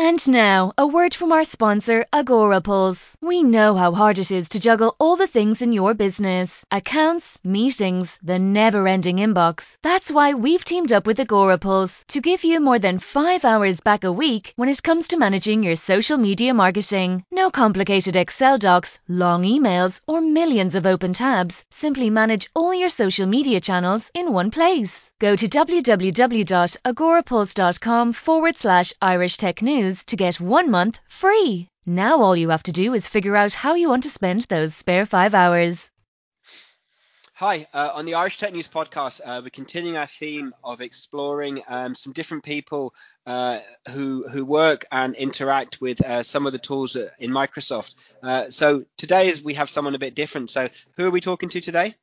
And now, a word from our sponsor, Agorapulse. We know how hard it is to juggle all the things in your business accounts, meetings, the never ending inbox. That's why we've teamed up with Agorapulse to give you more than five hours back a week when it comes to managing your social media marketing. No complicated Excel docs, long emails, or millions of open tabs. Simply manage all your social media channels in one place. Go to www.agorapulse.com forward slash Irish Tech News to get one month free. Now all you have to do is figure out how you want to spend those spare five hours. Hi, uh, on the Irish Tech News podcast, uh, we're continuing our theme of exploring um, some different people uh, who who work and interact with uh, some of the tools in Microsoft. Uh, so today is we have someone a bit different. So who are we talking to today?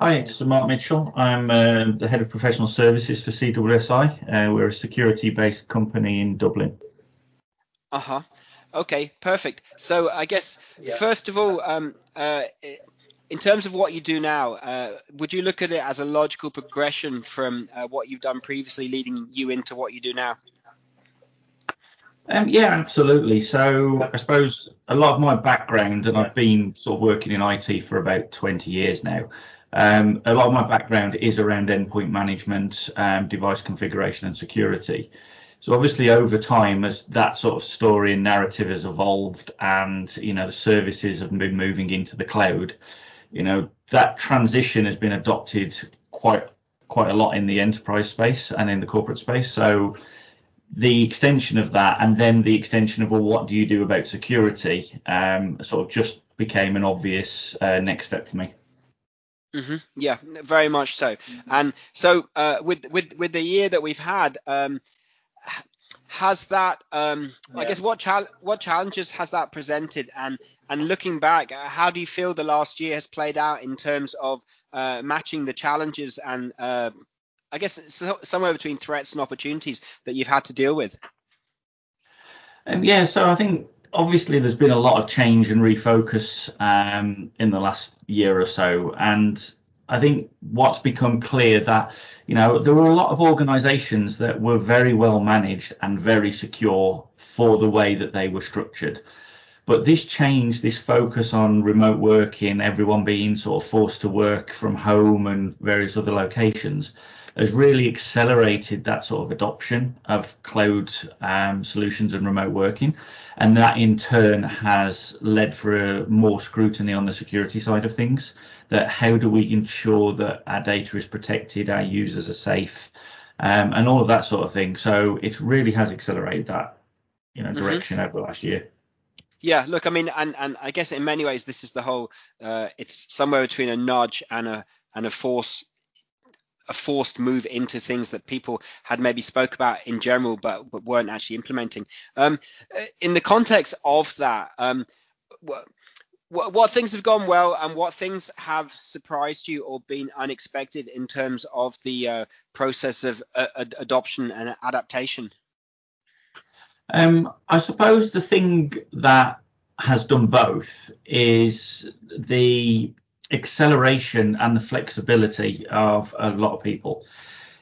Hi, it's Mark Mitchell. I'm uh, the head of professional services for CWSI. Uh, we're a security-based company in Dublin. Uh huh. Okay, perfect. So I guess yeah. first of all, um, uh, in terms of what you do now, uh, would you look at it as a logical progression from uh, what you've done previously, leading you into what you do now? Um, yeah, absolutely. So I suppose a lot of my background, and I've been sort of working in IT for about 20 years now. Um, a lot of my background is around endpoint management, um, device configuration, and security. So obviously, over time, as that sort of story and narrative has evolved, and you know the services have been moving into the cloud, you know that transition has been adopted quite quite a lot in the enterprise space and in the corporate space. So the extension of that, and then the extension of well, what do you do about security, um, sort of just became an obvious uh, next step for me. Mm-hmm. Yeah, very much so. And so uh, with with with the year that we've had, um, has that um, yeah. I guess what chal- what challenges has that presented? And and looking back, uh, how do you feel the last year has played out in terms of uh, matching the challenges and uh, I guess so, somewhere between threats and opportunities that you've had to deal with? Um, yeah, so I think obviously there's been a lot of change and refocus um, in the last year or so, and I think what's become clear that you know there were a lot of organisations that were very well managed and very secure for the way that they were structured. But this change, this focus on remote working, everyone being sort of forced to work from home and various other locations, has really accelerated that sort of adoption of cloud um, solutions and remote working. And that in turn has led for more scrutiny on the security side of things. That how do we ensure that our data is protected, our users are safe, um, and all of that sort of thing. So it really has accelerated that you know mm-hmm. direction mm-hmm. over the last year. Yeah, look, I mean, and and I guess in many ways this is the whole. Uh, it's somewhere between a nudge and a and a force a forced move into things that people had maybe spoke about in general but, but weren't actually implementing. Um, in the context of that, um, what, what, things have gone well and what things have surprised you or been unexpected in terms of the uh, process of uh, adoption and adaptation? Um, I suppose the thing that has done both is the acceleration and the flexibility of a lot of people.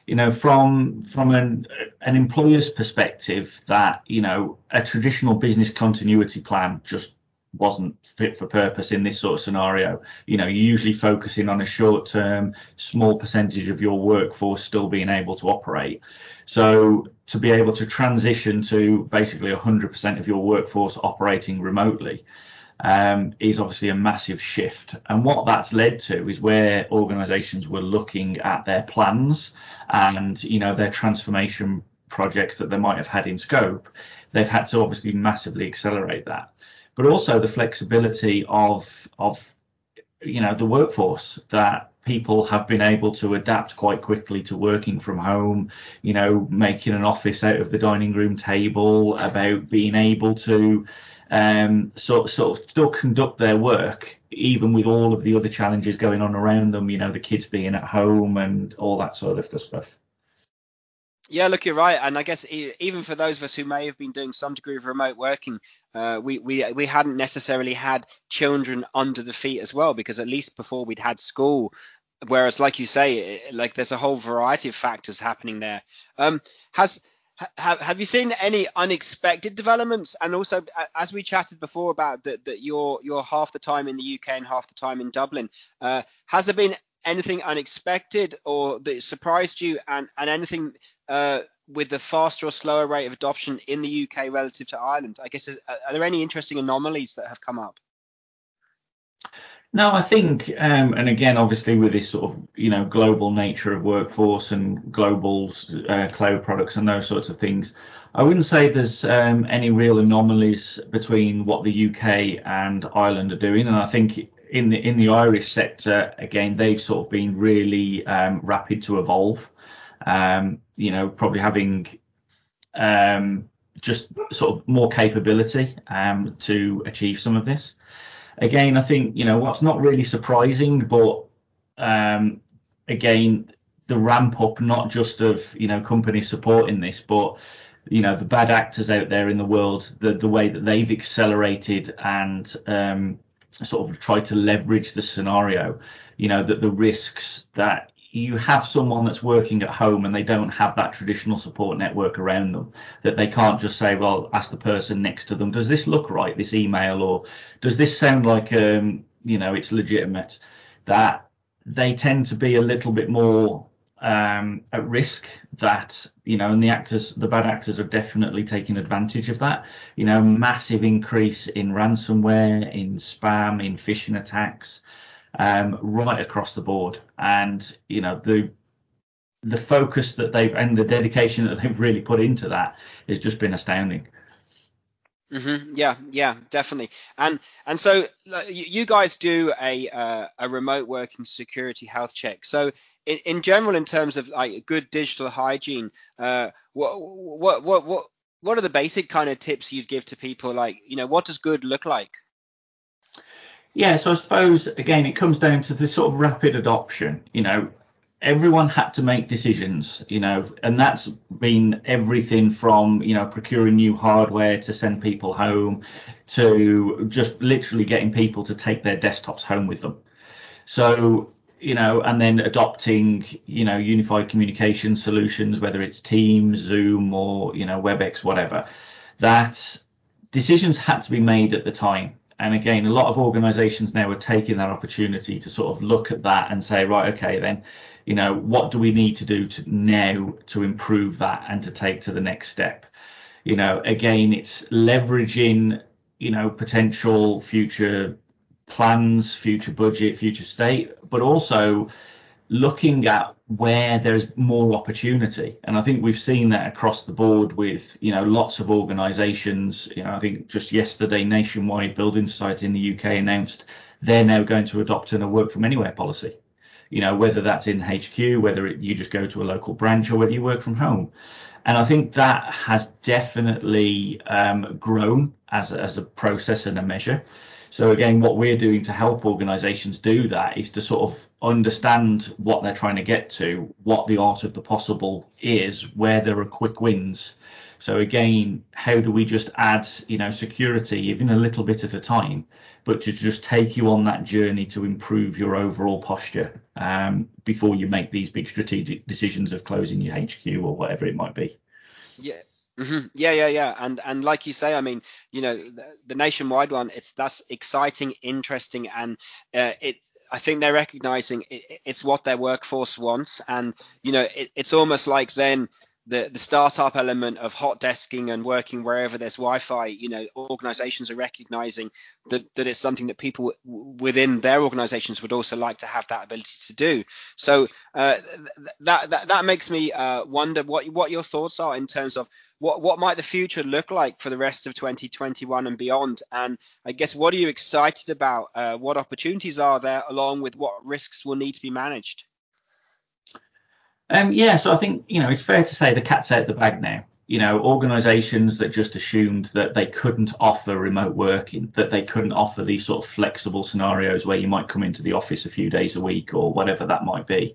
You know from from an an employer's perspective that you know a traditional business continuity plan just wasn't fit for purpose in this sort of scenario. You know you're usually focusing on a short term small percentage of your workforce still being able to operate. So to be able to transition to basically 100% of your workforce operating remotely um, is obviously a massive shift. And what that's led to is where organisations were looking at their plans and you know their transformation projects that they might have had in scope, they've had to obviously massively accelerate that. But also the flexibility of of you know the workforce that people have been able to adapt quite quickly to working from home you know making an office out of the dining room table about being able to um, sort sort of still conduct their work even with all of the other challenges going on around them. You know, the kids being at home and all that sort of stuff. Yeah, look, you're right, and I guess even for those of us who may have been doing some degree of remote working, uh, we we we hadn't necessarily had children under the feet as well, because at least before we'd had school, whereas like you say, like there's a whole variety of factors happening there. Um, has have, have you seen any unexpected developments? And also, as we chatted before about that, that you're you're half the time in the UK and half the time in Dublin. Uh, has there been anything unexpected or that surprised you, and and anything uh, with the faster or slower rate of adoption in the UK relative to Ireland? I guess are there any interesting anomalies that have come up? No, I think, um, and again, obviously with this sort of you know global nature of workforce and global uh, cloud products and those sorts of things, I wouldn't say there's um, any real anomalies between what the UK and Ireland are doing, and I think in the in the Irish sector, again, they've sort of been really um, rapid to evolve. Um, you know, probably having um, just sort of more capability um, to achieve some of this again, I think you know what's not really surprising, but um, again, the ramp up not just of you know companies supporting this, but you know the bad actors out there in the world, the the way that they've accelerated and um, sort of tried to leverage the scenario, you know that the risks that you have someone that's working at home and they don't have that traditional support network around them that they can't just say well ask the person next to them does this look right this email or does this sound like um you know it's legitimate? That they tend to be a little bit more um, at risk that you know and the actors the bad actors are definitely taking advantage of that. You know massive increase in ransomware in spam in phishing attacks um, right across the board. And you know the the focus that they've and the dedication that they've really put into that has just been astounding. Mm-hmm. Yeah, yeah, definitely. And and so you guys do a uh, a remote working security health check. So in, in general, in terms of like good digital hygiene, uh, what what what what what are the basic kind of tips you'd give to people? Like, you know, what does good look like? Yeah, so I suppose again it comes down to the sort of rapid adoption. You know, everyone had to make decisions, you know, and that's been everything from, you know, procuring new hardware to send people home to just literally getting people to take their desktops home with them. So, you know, and then adopting, you know, unified communication solutions, whether it's Teams, Zoom, or, you know, WebEx, whatever, that decisions had to be made at the time and again, a lot of organizations now are taking that opportunity to sort of look at that and say, right, okay, then, you know, what do we need to do to now to improve that and to take to the next step? You know, again, it's leveraging, you know, potential future plans, future budget, future state, but also looking at where there's more opportunity. And I think we've seen that across the board with, you know, lots of organizations. You know, I think just yesterday, Nationwide Building Society in the UK announced they're now going to adopt a work from anywhere policy. You know, whether that's in HQ, whether it, you just go to a local branch or whether you work from home. And I think that has definitely um, grown as as a process and a measure. So again, what we're doing to help organisations do that is to sort of understand what they're trying to get to, what the art of the possible is, where there are quick wins. So again, how do we just add, you know, security even a little bit at a time, but to just take you on that journey to improve your overall posture um, before you make these big strategic decisions of closing your HQ or whatever it might be. Yeah, Mm-hmm. Yeah, yeah, yeah, and and like you say, I mean, you know, the, the nationwide one, it's that's exciting, interesting, and uh, it. I think they're recognizing it, it's what their workforce wants, and you know, it, it's almost like then the the startup element of hot desking and working wherever there's Wi-Fi, you know, organizations are recognizing that that it's something that people within their organizations would also like to have that ability to do. So uh, that, that that makes me uh, wonder what what your thoughts are in terms of what what might the future look like for the rest of 2021 and beyond. And I guess what are you excited about? Uh, what opportunities are there, along with what risks will need to be managed? Um, yeah, so I think you know it's fair to say the cat's out of the bag now. you know, organizations that just assumed that they couldn't offer remote working, that they couldn't offer these sort of flexible scenarios where you might come into the office a few days a week or whatever that might be.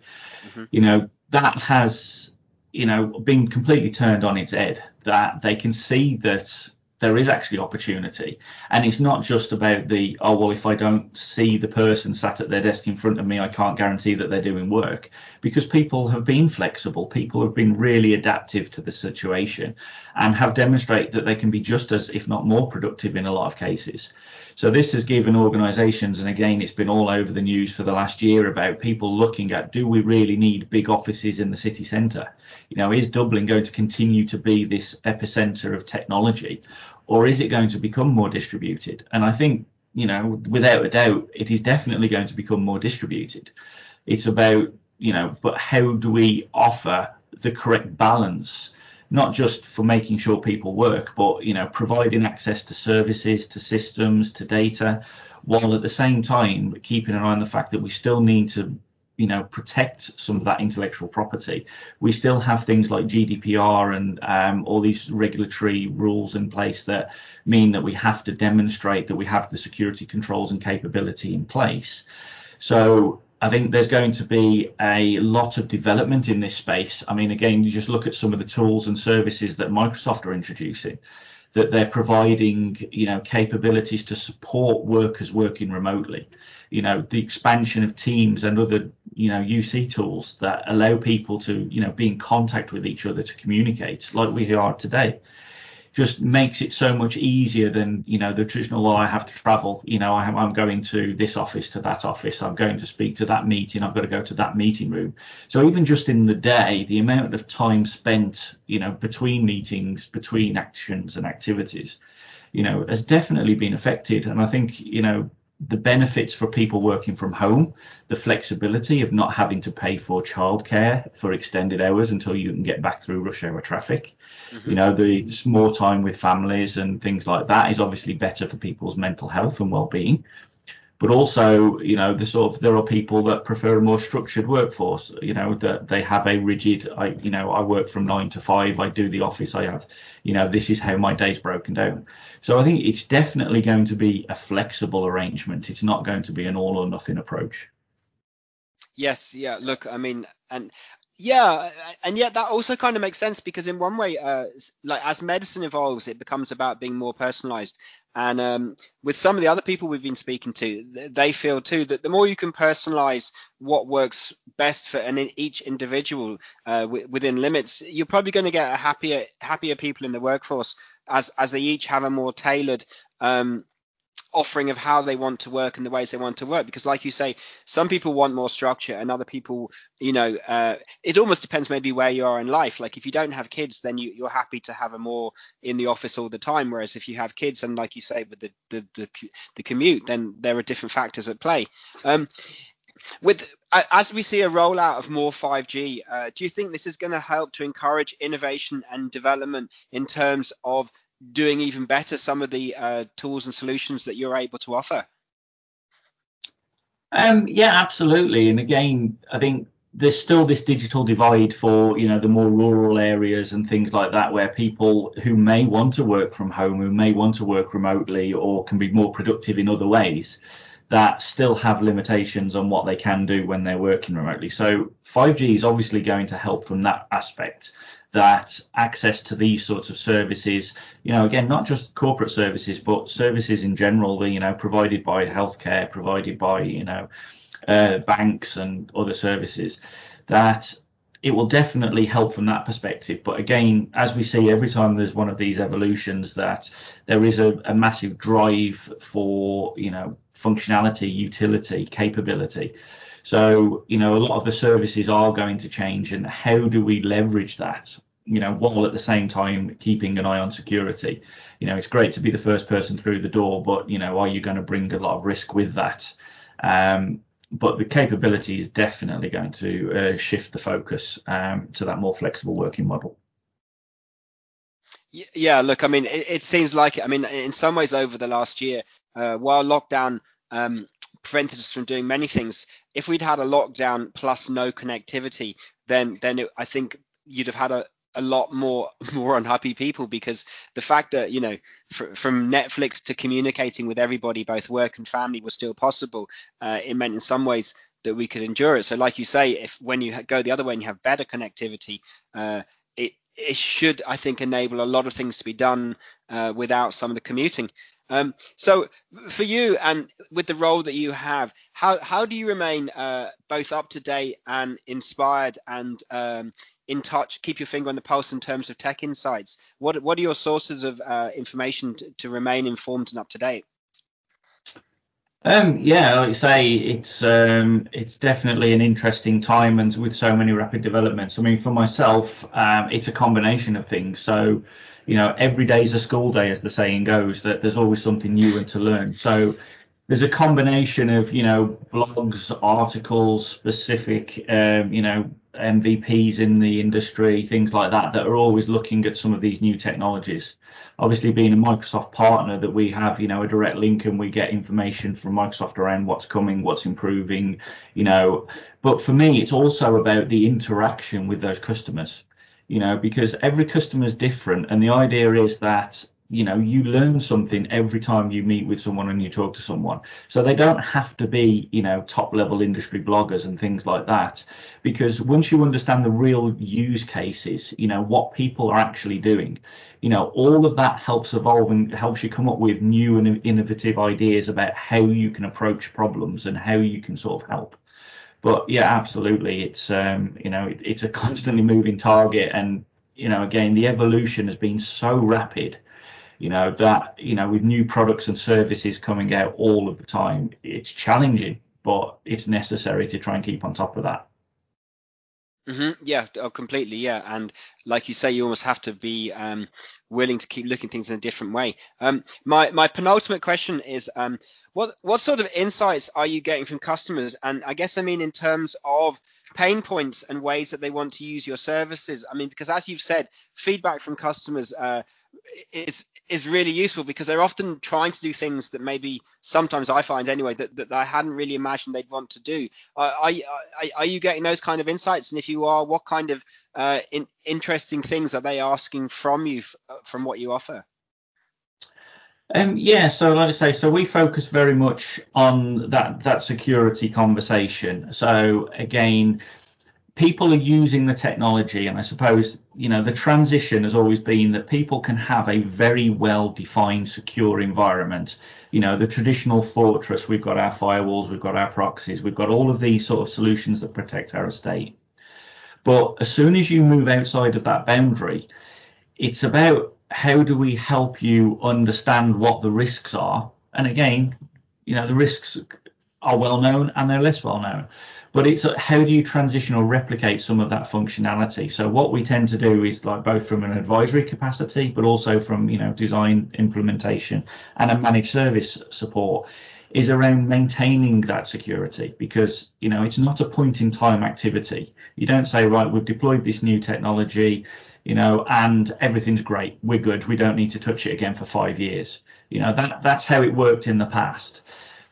Mm-hmm. You know, that has, you know, been completely turned on its head, that they can see that there is actually opportunity. And it's not just about the, oh, well, if I don't see the person sat at their desk in front of me, I can't guarantee that they're doing work. Because people have been flexible, people have been really adaptive to the situation and have demonstrated that they can be just as, if not more productive in a lot of cases. So this has given organisations, and again, it's been all over the news for the last year about people looking at do we really need big offices in the city centre? You know, is Dublin going to continue to be this epicentre of technology, or is it going to become more distributed? And I think, you know, without a doubt, it is definitely going to become more distributed. It's about, you know, but how do we offer the correct balance? Not just for making sure people work, but you know, providing access to services, to systems, to data, while at the same time keeping an eye on the fact that we still need to you know protect some of that intellectual property. We still have things like gdpr and um, all these regulatory rules in place that mean that we have to demonstrate that we have the security controls and capability in place. So I think there's going to be a lot of development in this space. I mean, again, you just look at some of the tools and services that Microsoft are introducing, that they're providing, you know, capabilities to support workers working remotely. You know, the expansion of Teams and other, you know, UC tools that allow people to, you know, be in contact with each other to communicate like we are today just makes it so much easier than you know the traditional well i have to travel you know I, am going to this office to that office i'm going to speak to that meeting i've got to go to that meeting room. So even just in the day the amount of time spent you know between meetings between actions and activities you know has definitely been affected. And i think you know the benefits for people working from home, the flexibility of not having to pay for childcare for extended hours until you can get back through rush hour traffic. Mm-hmm. You know, the more time with families and things like that is obviously better for people's mental health and well-being but also you know the sort of there are people that prefer a more structured workforce you know that they have a rigid i you know i work from nine to five i do the office i have you know this is how my day's broken down. So i think it's definitely going to be a flexible arrangement. It's not going to be an all or nothing approach. Yes yeah look i mean and yeah, and yet that also kind of makes sense because in one way, uh, like as medicine evolves, it becomes about being more personalized. And um, with some of the other people we've been speaking to, they feel too that the more you can personalize what works best for an each individual uh, w- within limits, you're probably going to get a happier happier people in the workforce as as they each have a more tailored um, offering of how they want to work and the ways they want to work. Because like you say some people want more structure and other people you know uh, it almost depends maybe where you are in life. Like if you don't have kids then you, you're happy to have a more in the office all the time. Whereas if you have kids and like you say with the the, the, the commute then there are different factors at play. Um, with as we see a rollout of more 5G, uh, do you think this is going to help to encourage innovation and development in terms of doing even better some of the uh, tools and solutions that you're able to offer? Um, yeah, absolutely. And again, I think there's still this digital divide for you know the more rural areas and things like that where people who may want to work from home who may want to work remotely or can be more productive in other ways that still have limitations on what they can do when they're working remotely so 5g is obviously going to help from that aspect that access to these sorts of services, you know, again, not just corporate services, but services in general, you know, provided by healthcare, provided by, you know, uh, banks and other services, that it will definitely help from that perspective. But again, as we see every time there's one of these evolutions, that there is a, a massive drive for, you know, functionality, utility, capability. So, you know, a lot of the services are going to change, and how do we leverage that? You know, while at the same time keeping an eye on security. You know, it's great to be the first person through the door, but you know, are you going to bring a lot of risk with that? Um, but the capability is definitely going to uh, shift the focus um, to that more flexible working model. Yeah, look, I mean, it, it, seems like. I mean, in some ways, over the last year, uh, while lockdown um, prevented us from doing many things. If we'd had a lockdown plus no connectivity, then then it, I think you'd have had a a lot more more unhappy people because the fact that you know fr- from Netflix to communicating with everybody, both work and family, was still possible. Uh, it meant in some ways that we could endure it. So, like you say, if when you go the other way and you have better connectivity, uh, it it should I think enable a lot of things to be done uh, without some of the commuting. Um, so for you and with the role that you have, how how do you remain uh, both up to date and inspired and um, in touch, keep your finger on the pulse in terms of tech insights? What what are your sources of uh, information to, to remain informed and up to date? Um, yeah, like you say, it's um, it's definitely an interesting time, and with so many rapid developments. I mean, for myself, um, it's a combination of things. So, you know, every day is a school day, as the saying goes. That there's always something new and to learn. So, there's a combination of you know blogs, articles, specific um, you know MVPs in the industry, things like that, that are always looking at some of these new technologies. Obviously, being a Microsoft partner, that we have, you know, a direct link and we get information from Microsoft around what's coming, what's improving, you know. But for me, it's also about the interaction with those customers, you know, because every customer is different. And the idea is that you know you learn something every time you meet with someone and you talk to someone so they don't have to be you know top level industry bloggers and things like that because once you understand the real use cases you know what people are actually doing you know all of that helps evolve and helps you come up with new and innovative ideas about how you can approach problems and how you can sort of help but yeah absolutely. It's um you know it, it's a constantly moving target. And you know again the evolution has been so rapid you know that you know with new products and services coming out all of the time it's challenging but it's necessary to try and keep on top of that Mm-hmm. Yeah, oh, completely. Yeah, and like you say, you almost have to be um, willing to keep looking things in a different way. Um, my my penultimate question is, um, what what sort of insights are you getting from customers? And I guess I mean in terms of pain points and ways that they want to use your services. I mean, because as you've said, feedback from customers uh, is is really useful because they're often trying to do things that maybe sometimes I find anyway that, that I hadn't really imagined they'd want to do. Are, are, are you getting those kind of insights? And if you are, what kind of uh, in, interesting things are they asking from you f- uh, from what you offer? Um, yeah, so like I say, so we focus very much on that that security conversation. So again, people are using the technology, and I suppose you know the transition has always been that people can have a very well defined secure environment. You know, the traditional fortress, we've got our firewalls, we've got our proxies, we've got all of these sort of solutions that protect our estate. But as soon as you move outside of that boundary, it's about how do we help you understand what the risks are? And again, you know, the risks are well known and they're less well known. But it's how do you transition or replicate some of that functionality? So what we tend to do is like both from an advisory capacity, but also from you know design implementation and a managed service support is around maintaining that security because you know it's not a point in time activity. You don't say right we've deployed this new technology you know, and everything's great. We're good. We don't need to touch it again for five years. You know, that that's how it worked in the past.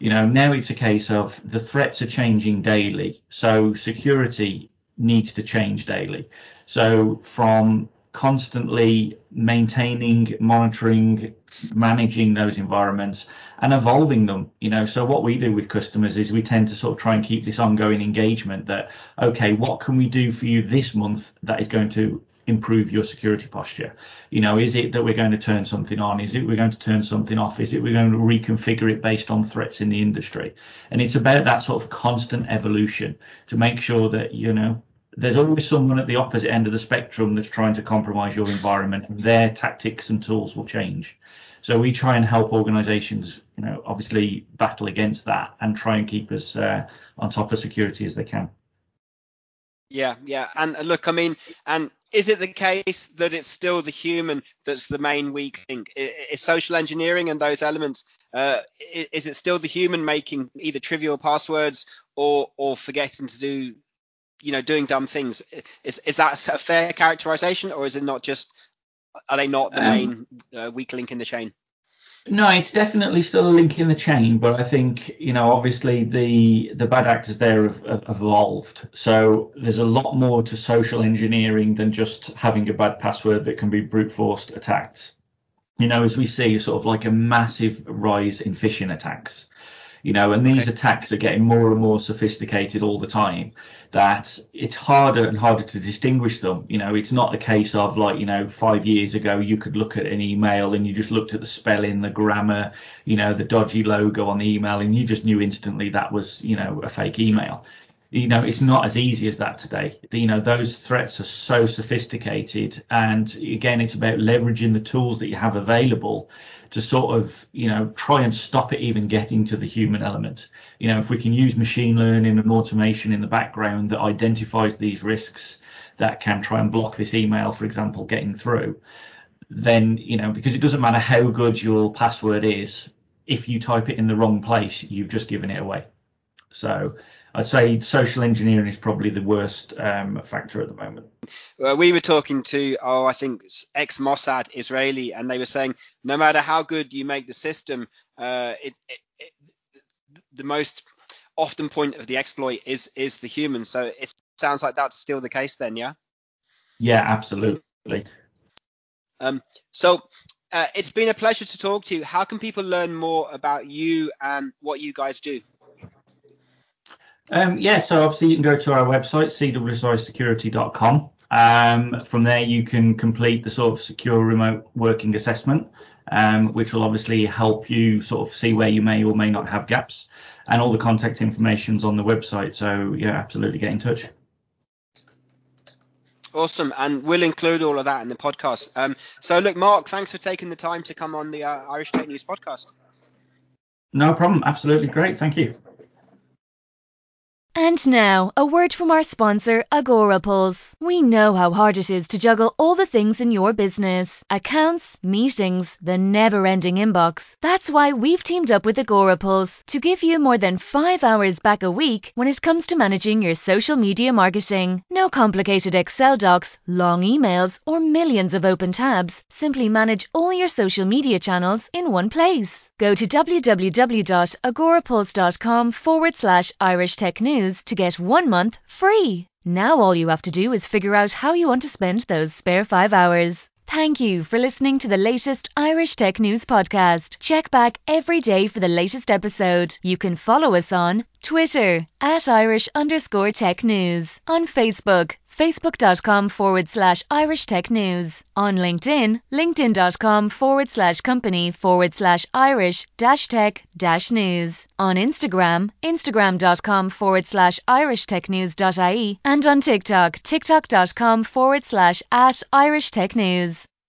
You know, now it's a case of the threats are changing daily, so security needs to change daily. So from constantly maintaining, monitoring, managing those environments and evolving them you know so what we do with customers is we tend to sort of try and keep this ongoing engagement that okay what can we do for you this month that is going to improve your security posture? You know, is it that we're going to turn something on? Is it we're going to turn something off? Is it we're going to reconfigure it based on threats in the industry? And it's about that sort of constant evolution to make sure that, you know, there's always someone at the opposite end of the spectrum that's trying to compromise your environment and their tactics and tools will change. So we try and help organizations, you know, obviously battle against that and try and keep us uh, on top of security as they can. Yeah, yeah. And look, I mean, and is it the case that it's still the human that's the main weak link? Is social engineering and those elements, uh, is it still the human making either trivial passwords or or forgetting to do, you know, doing dumb things? Is is that a fair characterization, or is it not just? Are they not the um, main uh, weak link in the chain? No, it's definitely still a link in the chain, but I think you know, obviously the the bad actors there have, have evolved. So there's a lot more to social engineering than just having a bad password that can be brute forced attacked. You know, as we see, sort of like a massive rise in phishing attacks you know, and these okay. attacks are getting more and more sophisticated all the time. That it's harder and harder to distinguish them. You know, it's not a case of like, you know, five years ago you could look at an email and you just looked at the spelling, the grammar, you know, the dodgy logo on the email, and you just knew instantly that was, you know, a fake email you know it's not as easy as that today you know those threats are so sophisticated and again it's about leveraging the tools that you have available to sort of you know try and stop it even getting to the human element. You know if we can use machine learning and automation in the background that identifies these risks that can try and block this email for example getting through then you know because it doesn't matter how good your password is if you type it in the wrong place you've just given it away so I'd say social engineering is probably the worst um, factor at the moment. Well, we were talking to, oh, I think ex Mossad Israeli, and they were saying no matter how good you make the system, uh, it, it, it, the most often point of the exploit is is the human. So it sounds like that's still the case then, yeah. Yeah, absolutely. Um, so uh, it's been a pleasure to talk to you. How can people learn more about you and what you guys do? Um, yeah, so obviously you can go to our website, cwsisecurity.com. Um, from there, you can complete the sort of secure remote working assessment, um, which will obviously help you sort of see where you may or may not have gaps. And all the contact information's on the website. So yeah, absolutely get in touch. Awesome, and we'll include all of that in the podcast. Um, so look, Mark, thanks for taking the time to come on the uh, Irish Tech News podcast. No problem. Absolutely great. Thank you. And now, a word from our sponsor, Agorapulse. We know how hard it is to juggle all the things in your business accounts, meetings, the never ending inbox. That's why we've teamed up with Agorapulse to give you more than five hours back a week when it comes to managing your social media marketing. No complicated Excel docs, long emails, or millions of open tabs. Simply manage all your social media channels in one place. Go to www.agorapulse.com forward slash Irish Tech News to get one month free. Now all you have to do is figure out how you want to spend those spare five hours. Thank you for listening to the latest Irish Tech News podcast. Check back every day for the latest episode. You can follow us on Twitter at Irish underscore tech news, on Facebook, facebook.com forward slash Irish Tech News. On LinkedIn, linkedin.com forward slash company forward slash Irish dash tech dash news. On Instagram, instagram.com forward slash Irish Tech. And on TikTok, tiktok.com forward slash at Irish Tech News.